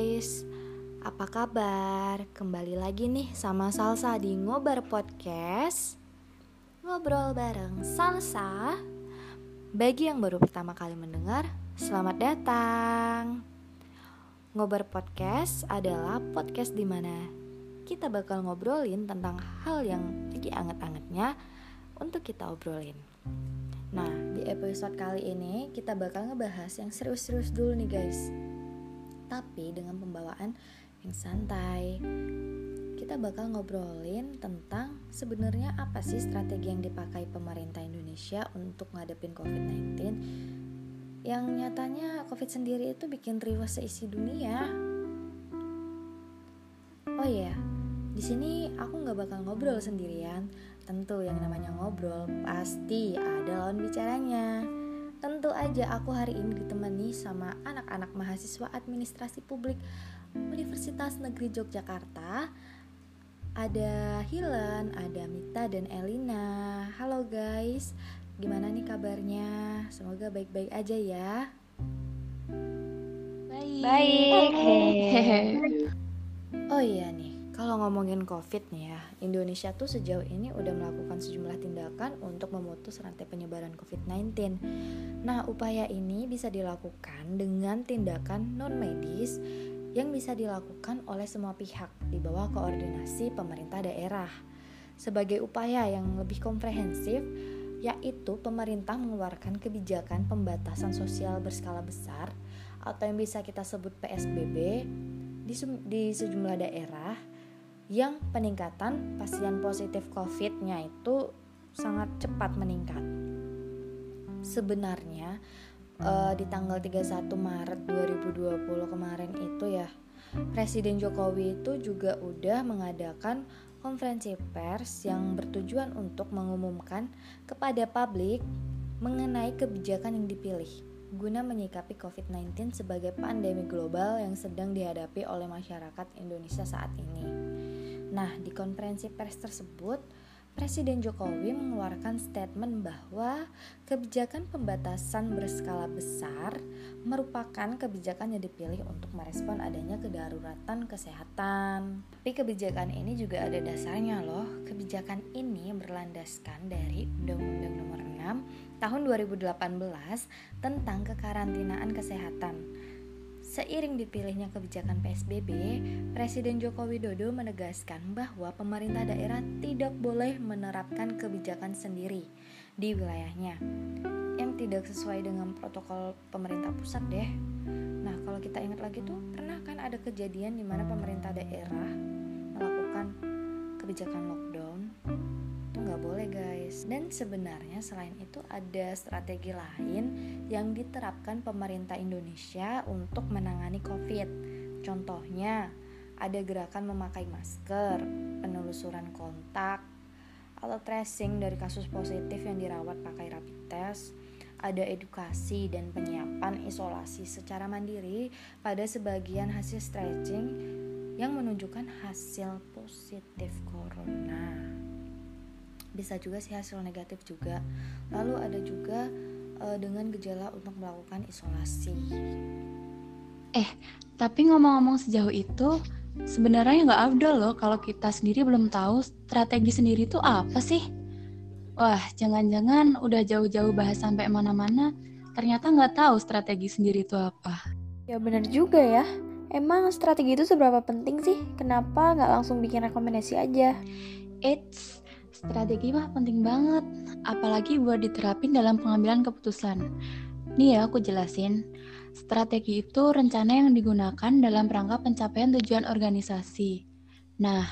guys, apa kabar? Kembali lagi nih sama Salsa di Ngobar Podcast. Ngobrol bareng Salsa. Bagi yang baru pertama kali mendengar, selamat datang. Ngobar Podcast adalah podcast di mana kita bakal ngobrolin tentang hal yang lagi anget-angetnya untuk kita obrolin. Nah, di episode kali ini kita bakal ngebahas yang serius-serius dulu nih guys. Tapi dengan pembawaan yang santai. Kita bakal ngobrolin tentang sebenarnya apa sih strategi yang dipakai pemerintah Indonesia untuk ngadepin COVID-19 yang nyatanya COVID sendiri itu bikin riwah seisi dunia. Oh iya, di sini aku nggak bakal ngobrol sendirian, Tentu yang namanya ngobrol pasti ada lawan bicaranya. Tentu aja aku hari ini ditemani sama anak-anak mahasiswa administrasi publik Universitas Negeri Yogyakarta. Ada Hilan, ada Mita dan Elina. Halo guys, gimana nih kabarnya? Semoga baik-baik aja ya. Baik. Baik. Oh iya nih, kalau ngomongin COVID nih ya, Indonesia tuh sejauh ini udah melakukan sejumlah tindakan untuk memutus rantai penyebaran COVID-19. Nah, upaya ini bisa dilakukan dengan tindakan non medis yang bisa dilakukan oleh semua pihak di bawah koordinasi pemerintah daerah. Sebagai upaya yang lebih komprehensif, yaitu pemerintah mengeluarkan kebijakan pembatasan sosial berskala besar atau yang bisa kita sebut PSBB di, di sejumlah daerah yang peningkatan pasien positif COVID-nya itu sangat cepat meningkat. Sebenarnya uh, di tanggal 31 Maret 2020 kemarin itu ya Presiden Jokowi itu juga udah mengadakan konferensi pers yang bertujuan untuk mengumumkan kepada publik mengenai kebijakan yang dipilih guna menyikapi COVID-19 sebagai pandemi global yang sedang dihadapi oleh masyarakat Indonesia saat ini. Nah, di konferensi pers tersebut, Presiden Jokowi mengeluarkan statement bahwa kebijakan pembatasan berskala besar merupakan kebijakan yang dipilih untuk merespon adanya kedaruratan kesehatan. Tapi kebijakan ini juga ada dasarnya loh. Kebijakan ini berlandaskan dari Undang-Undang Nomor 6 Tahun 2018 tentang kekarantinaan kesehatan Seiring dipilihnya kebijakan PSBB, Presiden Joko Widodo menegaskan bahwa pemerintah daerah tidak boleh menerapkan kebijakan sendiri di wilayahnya yang tidak sesuai dengan protokol pemerintah pusat deh. Nah, kalau kita ingat lagi tuh pernah kan ada kejadian di mana pemerintah daerah melakukan kebijakan lockdown nggak boleh guys. Dan sebenarnya selain itu ada strategi lain yang diterapkan pemerintah Indonesia untuk menangani COVID. Contohnya ada gerakan memakai masker penelusuran kontak atau tracing dari kasus positif yang dirawat pakai rapid test ada edukasi dan penyiapan isolasi secara mandiri pada sebagian hasil stretching yang menunjukkan hasil positif corona bisa juga sih hasil negatif juga. Lalu ada juga uh, dengan gejala untuk melakukan isolasi. Eh tapi ngomong-ngomong sejauh itu sebenarnya nggak abdul loh kalau kita sendiri belum tahu strategi sendiri itu apa sih? Wah jangan-jangan udah jauh-jauh bahas sampai mana-mana ternyata nggak tahu strategi sendiri itu apa. Ya benar juga ya. Emang strategi itu seberapa penting sih? Kenapa nggak langsung bikin rekomendasi aja? It's Strategi mah penting banget, apalagi buat diterapin dalam pengambilan keputusan. Nih ya aku jelasin. Strategi itu rencana yang digunakan dalam rangka pencapaian tujuan organisasi. Nah,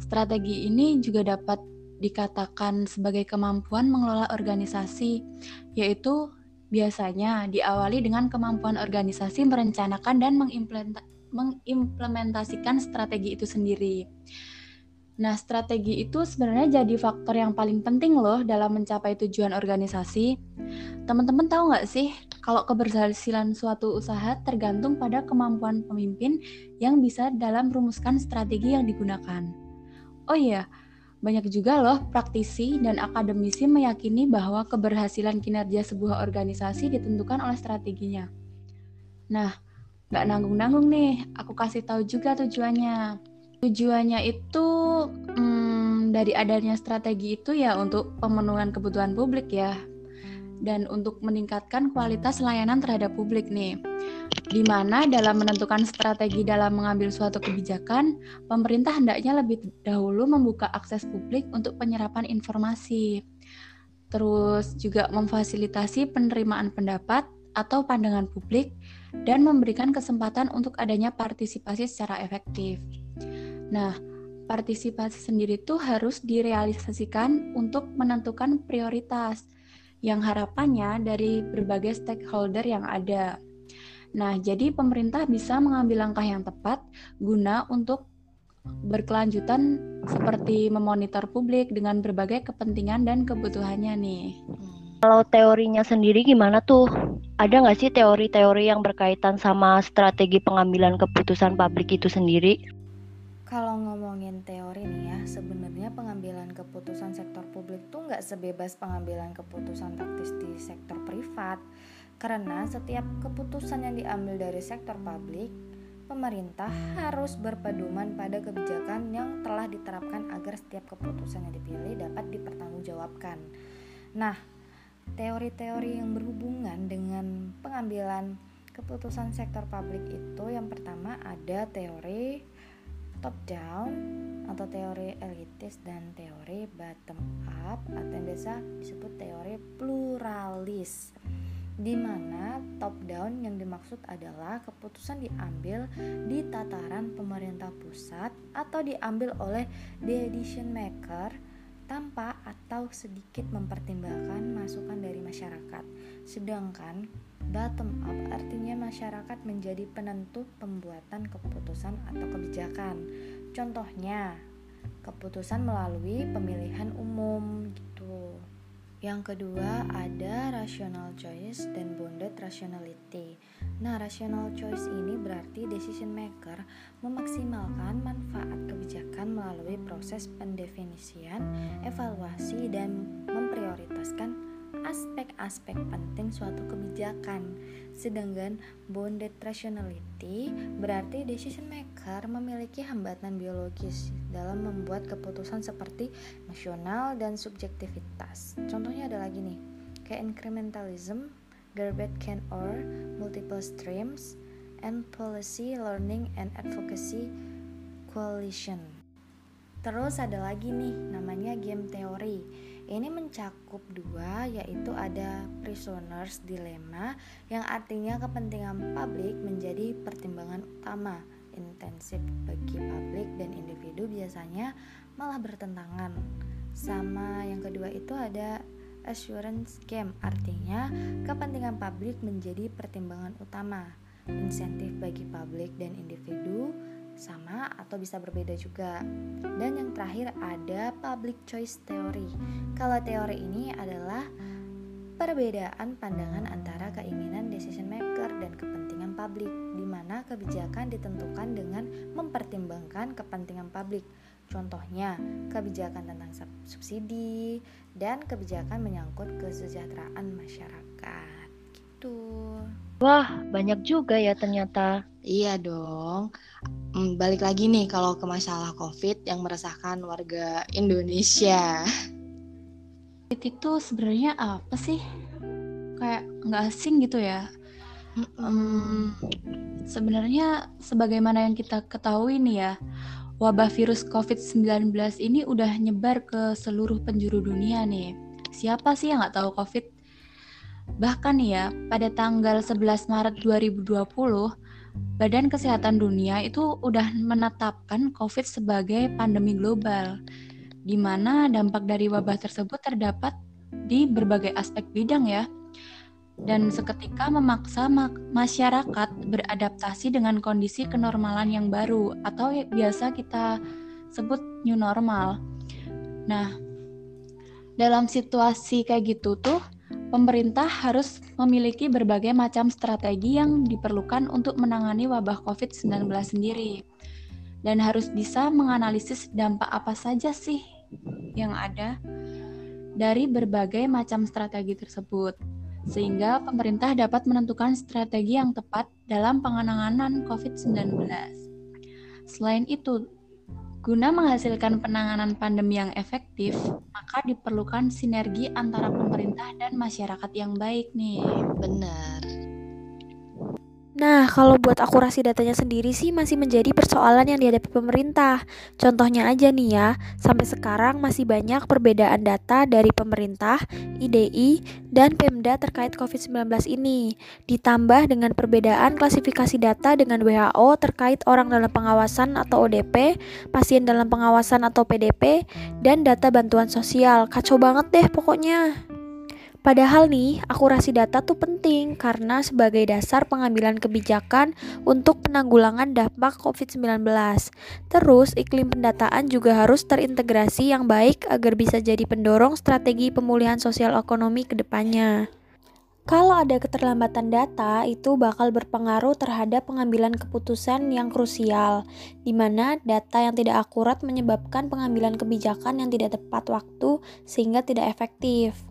strategi ini juga dapat dikatakan sebagai kemampuan mengelola organisasi, yaitu biasanya diawali dengan kemampuan organisasi merencanakan dan mengimplementasikan strategi itu sendiri. Nah, strategi itu sebenarnya jadi faktor yang paling penting loh dalam mencapai tujuan organisasi. Teman-teman tahu nggak sih, kalau keberhasilan suatu usaha tergantung pada kemampuan pemimpin yang bisa dalam merumuskan strategi yang digunakan. Oh iya, banyak juga loh praktisi dan akademisi meyakini bahwa keberhasilan kinerja sebuah organisasi ditentukan oleh strateginya. Nah, nggak nanggung-nanggung nih, aku kasih tahu juga tujuannya. Tujuannya itu hmm, dari adanya strategi itu ya untuk pemenuhan kebutuhan publik ya, dan untuk meningkatkan kualitas layanan terhadap publik nih di mana dalam menentukan strategi dalam mengambil suatu kebijakan, pemerintah hendaknya lebih dahulu membuka akses publik untuk penyerapan informasi. Terus juga memfasilitasi penerimaan pendapat atau pandangan publik dan memberikan kesempatan untuk adanya partisipasi secara efektif. Nah, partisipasi sendiri itu harus direalisasikan untuk menentukan prioritas yang harapannya dari berbagai stakeholder yang ada. Nah, jadi pemerintah bisa mengambil langkah yang tepat guna untuk berkelanjutan seperti memonitor publik dengan berbagai kepentingan dan kebutuhannya nih. Kalau teorinya sendiri gimana tuh? Ada nggak sih teori-teori yang berkaitan sama strategi pengambilan keputusan publik itu sendiri? Kalau ngomongin teori nih ya, sebenarnya pengambilan keputusan sektor publik tuh nggak sebebas pengambilan keputusan taktis di sektor privat. Karena setiap keputusan yang diambil dari sektor publik, pemerintah harus berpedoman pada kebijakan yang telah diterapkan agar setiap keputusan yang dipilih dapat dipertanggungjawabkan. Nah, teori-teori yang berhubungan dengan pengambilan keputusan sektor publik itu yang pertama ada teori top down atau teori elitis dan teori bottom up atau yang biasa disebut teori pluralis di mana top down yang dimaksud adalah keputusan diambil di tataran pemerintah pusat atau diambil oleh decision maker tanpa atau sedikit mempertimbangkan masukan dari masyarakat. Sedangkan bottom up artinya masyarakat menjadi penentu pembuatan keputusan atau kebijakan. Contohnya, keputusan melalui pemilihan umum gitu. Yang kedua ada rational choice dan bounded rationality. Nah, rational choice ini berarti decision maker memaksimalkan manfaat kebijakan melalui proses pendefinisian, evaluasi, dan memprioritaskan aspek-aspek penting suatu kebijakan. Sedangkan bounded rationality berarti decision maker memiliki hambatan biologis dalam membuat keputusan seperti nasional dan subjektivitas. Contohnya ada lagi nih, kayak incrementalism, garbage can or multiple streams, and policy learning and advocacy coalition. Terus ada lagi nih namanya game theory ini mencakup dua, yaitu ada prisoners dilemma yang artinya kepentingan publik menjadi pertimbangan utama. Intensif bagi publik dan individu biasanya malah bertentangan. Sama yang kedua itu ada assurance game, artinya kepentingan publik menjadi pertimbangan utama. Insentif bagi publik dan individu sama atau bisa berbeda juga. Dan yang terakhir ada public choice theory. Kalau teori ini adalah perbedaan pandangan antara keinginan decision maker dan kepentingan publik, di mana kebijakan ditentukan dengan mempertimbangkan kepentingan publik. Contohnya, kebijakan tentang subsidi dan kebijakan menyangkut kesejahteraan masyarakat. Gitu. Wah, banyak juga ya ternyata. Iya dong. Hmm, balik lagi nih kalau ke masalah COVID yang meresahkan warga Indonesia. COVID itu sebenarnya apa sih? Kayak nggak asing gitu ya. Hmm, sebenarnya sebagaimana yang kita ketahui nih ya, wabah virus COVID-19 ini udah nyebar ke seluruh penjuru dunia nih. Siapa sih yang nggak tahu COVID? Bahkan ya, pada tanggal 11 Maret 2020, Badan Kesehatan Dunia itu udah menetapkan COVID sebagai pandemi global, di mana dampak dari wabah tersebut terdapat di berbagai aspek bidang ya, dan seketika memaksa ma masyarakat beradaptasi dengan kondisi kenormalan yang baru atau biasa kita sebut new normal. Nah, dalam situasi kayak gitu tuh pemerintah harus memiliki berbagai macam strategi yang diperlukan untuk menangani wabah COVID-19 sendiri. Dan harus bisa menganalisis dampak apa saja sih yang ada dari berbagai macam strategi tersebut. sehingga pemerintah dapat menentukan strategi yang tepat dalam penanganan COVID-19. Selain itu, guna menghasilkan penanganan pandemi yang efektif, maka diperlukan sinergi antara pemerintah dan masyarakat yang baik nih. Benar. Nah, kalau buat akurasi datanya sendiri sih masih menjadi persoalan yang dihadapi pemerintah. Contohnya aja nih ya, sampai sekarang masih banyak perbedaan data dari pemerintah, IDI, dan Pemda terkait COVID-19 ini. Ditambah dengan perbedaan klasifikasi data dengan WHO terkait orang dalam pengawasan atau ODP, pasien dalam pengawasan atau PDP, dan data bantuan sosial. Kacau banget deh pokoknya. Padahal nih, akurasi data tuh penting karena sebagai dasar pengambilan kebijakan untuk penanggulangan dampak COVID-19. Terus, iklim pendataan juga harus terintegrasi yang baik agar bisa jadi pendorong strategi pemulihan sosial ekonomi ke depannya. Kalau ada keterlambatan data, itu bakal berpengaruh terhadap pengambilan keputusan yang krusial, di mana data yang tidak akurat menyebabkan pengambilan kebijakan yang tidak tepat waktu sehingga tidak efektif.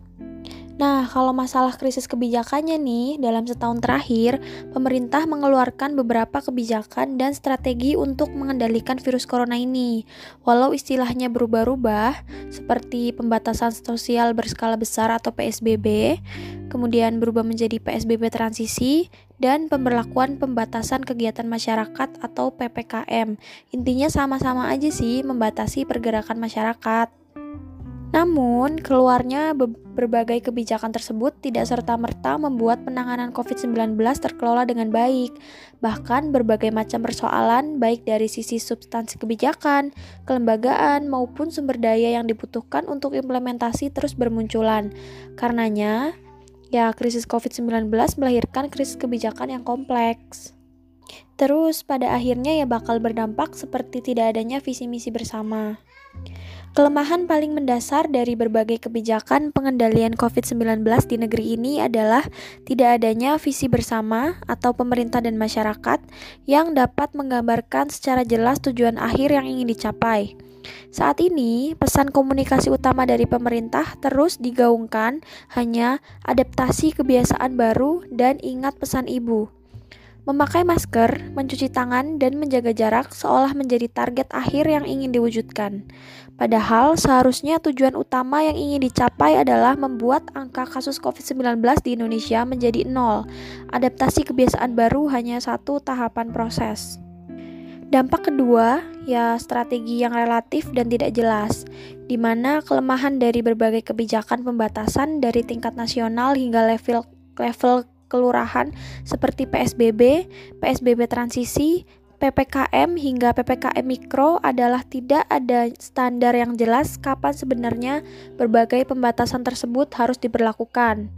Nah, kalau masalah krisis kebijakannya nih, dalam setahun terakhir, pemerintah mengeluarkan beberapa kebijakan dan strategi untuk mengendalikan virus corona ini. Walau istilahnya berubah-ubah, seperti pembatasan sosial berskala besar atau PSBB, kemudian berubah menjadi PSBB transisi, dan pemberlakuan pembatasan kegiatan masyarakat atau PPKM. Intinya sama-sama aja sih membatasi pergerakan masyarakat. Namun, keluarnya be berbagai kebijakan tersebut tidak serta-merta membuat penanganan COVID-19 terkelola dengan baik. Bahkan, berbagai macam persoalan, baik dari sisi substansi kebijakan, kelembagaan, maupun sumber daya yang dibutuhkan untuk implementasi terus bermunculan. Karenanya, ya krisis COVID-19 melahirkan krisis kebijakan yang kompleks. Terus, pada akhirnya ya bakal berdampak seperti tidak adanya visi misi bersama. Kelemahan paling mendasar dari berbagai kebijakan pengendalian COVID-19 di negeri ini adalah tidak adanya visi bersama atau pemerintah dan masyarakat yang dapat menggambarkan secara jelas tujuan akhir yang ingin dicapai. Saat ini, pesan komunikasi utama dari pemerintah terus digaungkan hanya adaptasi kebiasaan baru dan ingat pesan ibu. Memakai masker, mencuci tangan, dan menjaga jarak seolah menjadi target akhir yang ingin diwujudkan. Padahal seharusnya tujuan utama yang ingin dicapai adalah membuat angka kasus COVID-19 di Indonesia menjadi nol. Adaptasi kebiasaan baru hanya satu tahapan proses. Dampak kedua, ya strategi yang relatif dan tidak jelas, di mana kelemahan dari berbagai kebijakan pembatasan dari tingkat nasional hingga level level kelurahan seperti PSBB, PSBB transisi, PPKM hingga PPKM mikro adalah tidak ada standar yang jelas kapan sebenarnya berbagai pembatasan tersebut harus diberlakukan.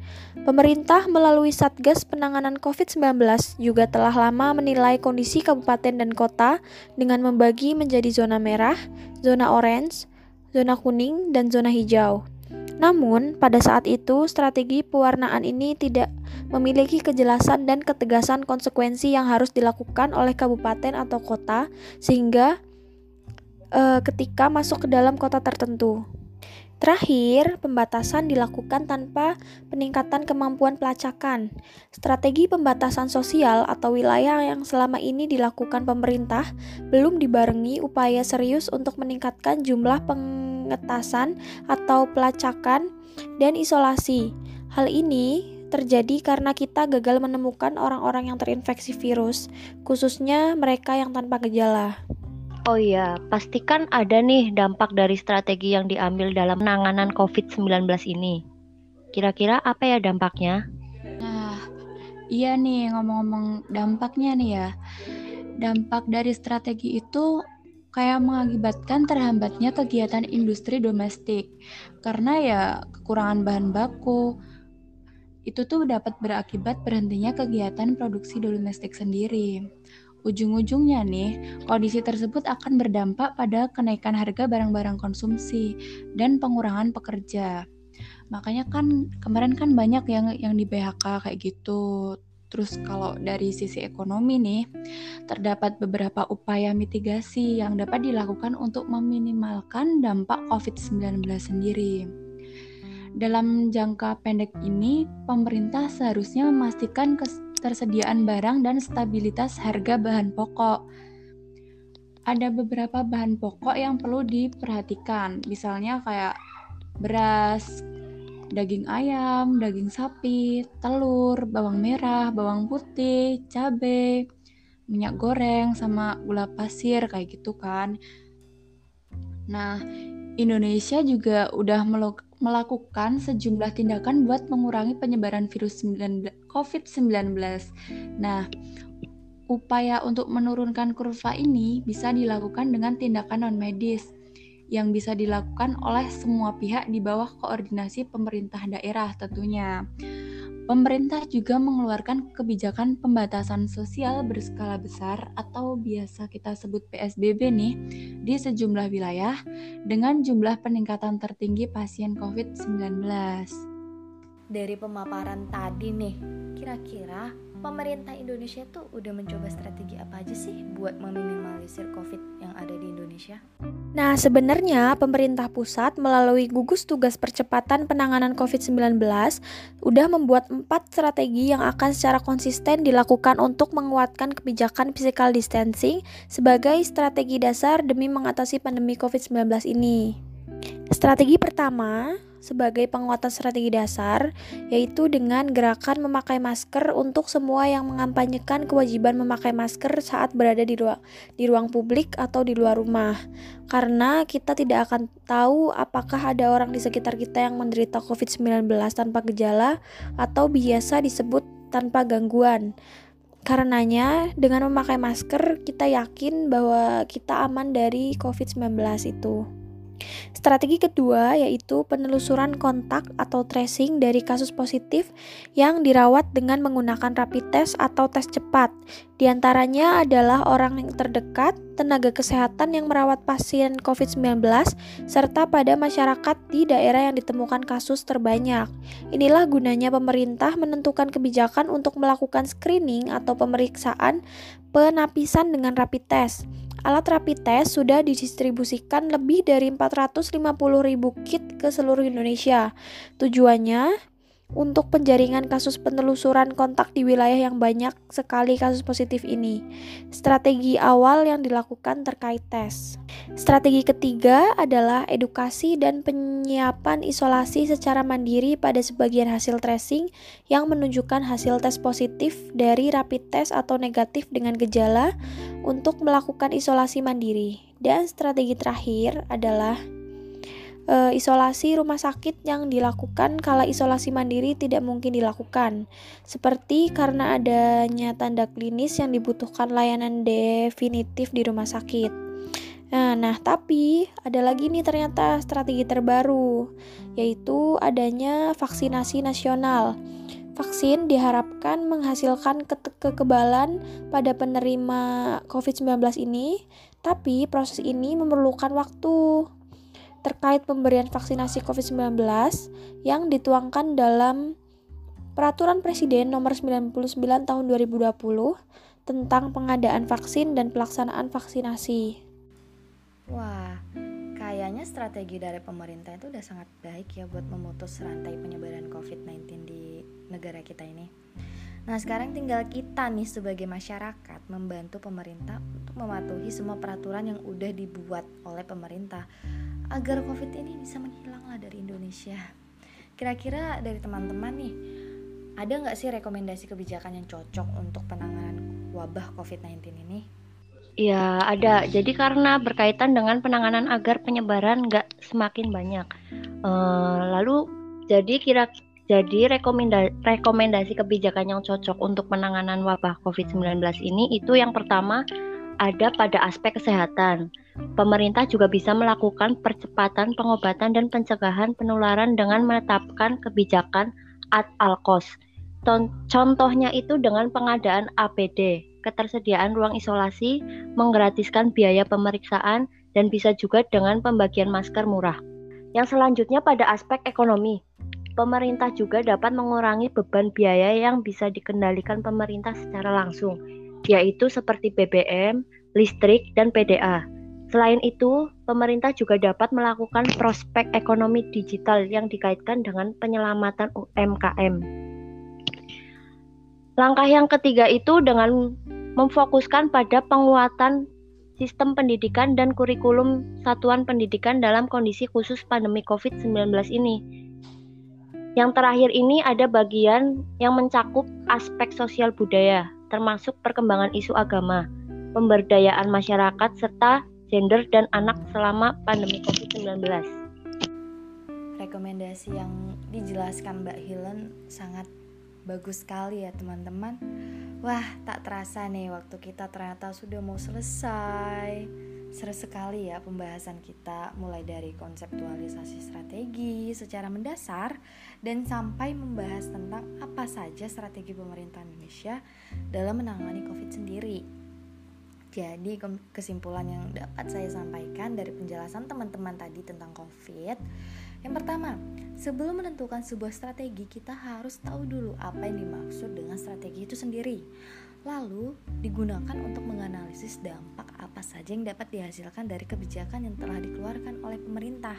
Pemerintah melalui Satgas Penanganan COVID-19 juga telah lama menilai kondisi kabupaten dan kota dengan membagi menjadi zona merah, zona orange, zona kuning, dan zona hijau. Namun, pada saat itu, strategi pewarnaan ini tidak memiliki kejelasan dan ketegasan konsekuensi yang harus dilakukan oleh kabupaten atau kota, sehingga e, ketika masuk ke dalam kota tertentu. Terakhir, pembatasan dilakukan tanpa peningkatan kemampuan pelacakan. Strategi pembatasan sosial atau wilayah yang selama ini dilakukan pemerintah belum dibarengi upaya serius untuk meningkatkan jumlah peng pengetasan atau pelacakan dan isolasi. Hal ini terjadi karena kita gagal menemukan orang-orang yang terinfeksi virus, khususnya mereka yang tanpa gejala. Oh iya, pastikan ada nih dampak dari strategi yang diambil dalam penanganan COVID-19 ini. Kira-kira apa ya dampaknya? Nah, iya nih ngomong-ngomong dampaknya nih ya. Dampak dari strategi itu kayak mengakibatkan terhambatnya kegiatan industri domestik karena ya kekurangan bahan baku itu tuh dapat berakibat berhentinya kegiatan produksi domestik sendiri. Ujung-ujungnya nih, kondisi tersebut akan berdampak pada kenaikan harga barang-barang konsumsi dan pengurangan pekerja. Makanya kan kemarin kan banyak yang yang di PHK kayak gitu. Terus kalau dari sisi ekonomi nih, terdapat beberapa upaya mitigasi yang dapat dilakukan untuk meminimalkan dampak COVID-19 sendiri. Dalam jangka pendek ini, pemerintah seharusnya memastikan ketersediaan barang dan stabilitas harga bahan pokok. Ada beberapa bahan pokok yang perlu diperhatikan, misalnya kayak beras, daging ayam, daging sapi, telur, bawang merah, bawang putih, cabai, minyak goreng, sama gula pasir kayak gitu kan. Nah, Indonesia juga udah melakukan sejumlah tindakan buat mengurangi penyebaran virus COVID-19. Nah, upaya untuk menurunkan kurva ini bisa dilakukan dengan tindakan non-medis yang bisa dilakukan oleh semua pihak di bawah koordinasi pemerintah daerah tentunya. Pemerintah juga mengeluarkan kebijakan pembatasan sosial berskala besar atau biasa kita sebut PSBB nih di sejumlah wilayah dengan jumlah peningkatan tertinggi pasien COVID-19. Dari pemaparan tadi nih, kira-kira pemerintah Indonesia tuh udah mencoba strategi apa aja sih buat meminimalisir COVID yang ada di Indonesia? Nah, sebenarnya pemerintah pusat melalui gugus tugas percepatan penanganan COVID-19 udah membuat empat strategi yang akan secara konsisten dilakukan untuk menguatkan kebijakan physical distancing sebagai strategi dasar demi mengatasi pandemi COVID-19 ini. Strategi pertama sebagai penguatan strategi dasar, yaitu dengan gerakan memakai masker untuk semua yang mengampanyekan kewajiban memakai masker saat berada di ruang, di ruang publik atau di luar rumah. Karena kita tidak akan tahu apakah ada orang di sekitar kita yang menderita COVID-19 tanpa gejala atau biasa disebut tanpa gangguan. Karenanya, dengan memakai masker, kita yakin bahwa kita aman dari COVID-19 itu. Strategi kedua yaitu penelusuran kontak atau tracing dari kasus positif yang dirawat dengan menggunakan rapid test atau tes cepat. Di antaranya adalah orang yang terdekat, tenaga kesehatan yang merawat pasien COVID-19, serta pada masyarakat di daerah yang ditemukan kasus terbanyak. Inilah gunanya pemerintah menentukan kebijakan untuk melakukan screening atau pemeriksaan penapisan dengan rapid test. Alat rapid test sudah didistribusikan lebih dari 450 ribu kit ke seluruh Indonesia. Tujuannya untuk penjaringan kasus penelusuran kontak di wilayah yang banyak sekali kasus positif ini. Strategi awal yang dilakukan terkait tes. Strategi ketiga adalah edukasi dan penyiapan isolasi secara mandiri pada sebagian hasil tracing yang menunjukkan hasil tes positif dari rapid test atau negatif dengan gejala untuk melakukan isolasi mandiri. Dan strategi terakhir adalah e, isolasi rumah sakit yang dilakukan kala isolasi mandiri tidak mungkin dilakukan, seperti karena adanya tanda klinis yang dibutuhkan layanan definitif di rumah sakit. Nah, nah, tapi ada lagi nih ternyata strategi terbaru, yaitu adanya vaksinasi nasional. Vaksin diharapkan menghasilkan ke kekebalan pada penerima COVID-19 ini, tapi proses ini memerlukan waktu terkait pemberian vaksinasi COVID-19 yang dituangkan dalam Peraturan Presiden Nomor 99 Tahun 2020 tentang pengadaan vaksin dan pelaksanaan vaksinasi. Wah, kayaknya strategi dari pemerintah itu udah sangat baik ya buat memutus rantai penyebaran COVID-19 di negara kita ini. Nah, sekarang tinggal kita nih sebagai masyarakat membantu pemerintah untuk mematuhi semua peraturan yang udah dibuat oleh pemerintah agar COVID ini bisa menghilang lah dari Indonesia. Kira-kira dari teman-teman nih, ada nggak sih rekomendasi kebijakan yang cocok untuk penanganan wabah COVID-19 ini? Ya, ada. Jadi karena berkaitan dengan penanganan agar penyebaran nggak semakin banyak. Uh, lalu, jadi kira jadi rekomendasi, kebijakan yang cocok untuk penanganan wabah COVID-19 ini itu yang pertama ada pada aspek kesehatan. Pemerintah juga bisa melakukan percepatan pengobatan dan pencegahan penularan dengan menetapkan kebijakan ad alkos. Contohnya itu dengan pengadaan APD, ketersediaan ruang isolasi, menggratiskan biaya pemeriksaan, dan bisa juga dengan pembagian masker murah. Yang selanjutnya pada aspek ekonomi, pemerintah juga dapat mengurangi beban biaya yang bisa dikendalikan pemerintah secara langsung, yaitu seperti BBM, listrik, dan PDA. Selain itu, pemerintah juga dapat melakukan prospek ekonomi digital yang dikaitkan dengan penyelamatan UMKM. Langkah yang ketiga itu dengan memfokuskan pada penguatan sistem pendidikan dan kurikulum satuan pendidikan dalam kondisi khusus pandemi COVID-19 ini. Yang terakhir ini ada bagian yang mencakup aspek sosial budaya, termasuk perkembangan isu agama, pemberdayaan masyarakat, serta gender dan anak selama pandemi COVID-19. Rekomendasi yang dijelaskan Mbak Helen sangat bagus sekali ya teman-teman Wah tak terasa nih waktu kita ternyata sudah mau selesai Seru sekali ya pembahasan kita mulai dari konseptualisasi strategi secara mendasar Dan sampai membahas tentang apa saja strategi pemerintah Indonesia dalam menangani COVID sendiri. Jadi kesimpulan yang dapat saya sampaikan dari penjelasan teman-teman tadi tentang COVID Yang pertama, sebelum menentukan sebuah strategi kita harus tahu dulu apa yang dimaksud dengan strategi itu sendiri Lalu digunakan untuk menganalisis dampak apa saja yang dapat dihasilkan dari kebijakan yang telah dikeluarkan oleh pemerintah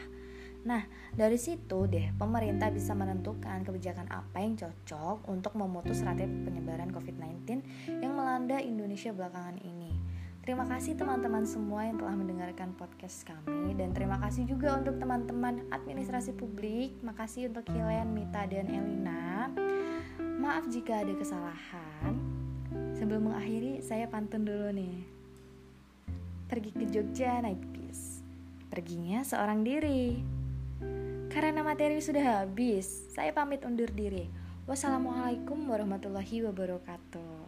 Nah, dari situ deh pemerintah bisa menentukan kebijakan apa yang cocok untuk memutus rantai penyebaran COVID-19 yang melanda Indonesia belakangan ini. Terima kasih teman-teman semua yang telah mendengarkan podcast kami dan terima kasih juga untuk teman-teman administrasi publik. Makasih untuk Hilen, Mita, dan Elina. Maaf jika ada kesalahan. Sebelum mengakhiri, saya pantun dulu nih. Pergi ke Jogja naik bis. Perginya seorang diri. Karena materi sudah habis, saya pamit undur diri. Wassalamualaikum warahmatullahi wabarakatuh.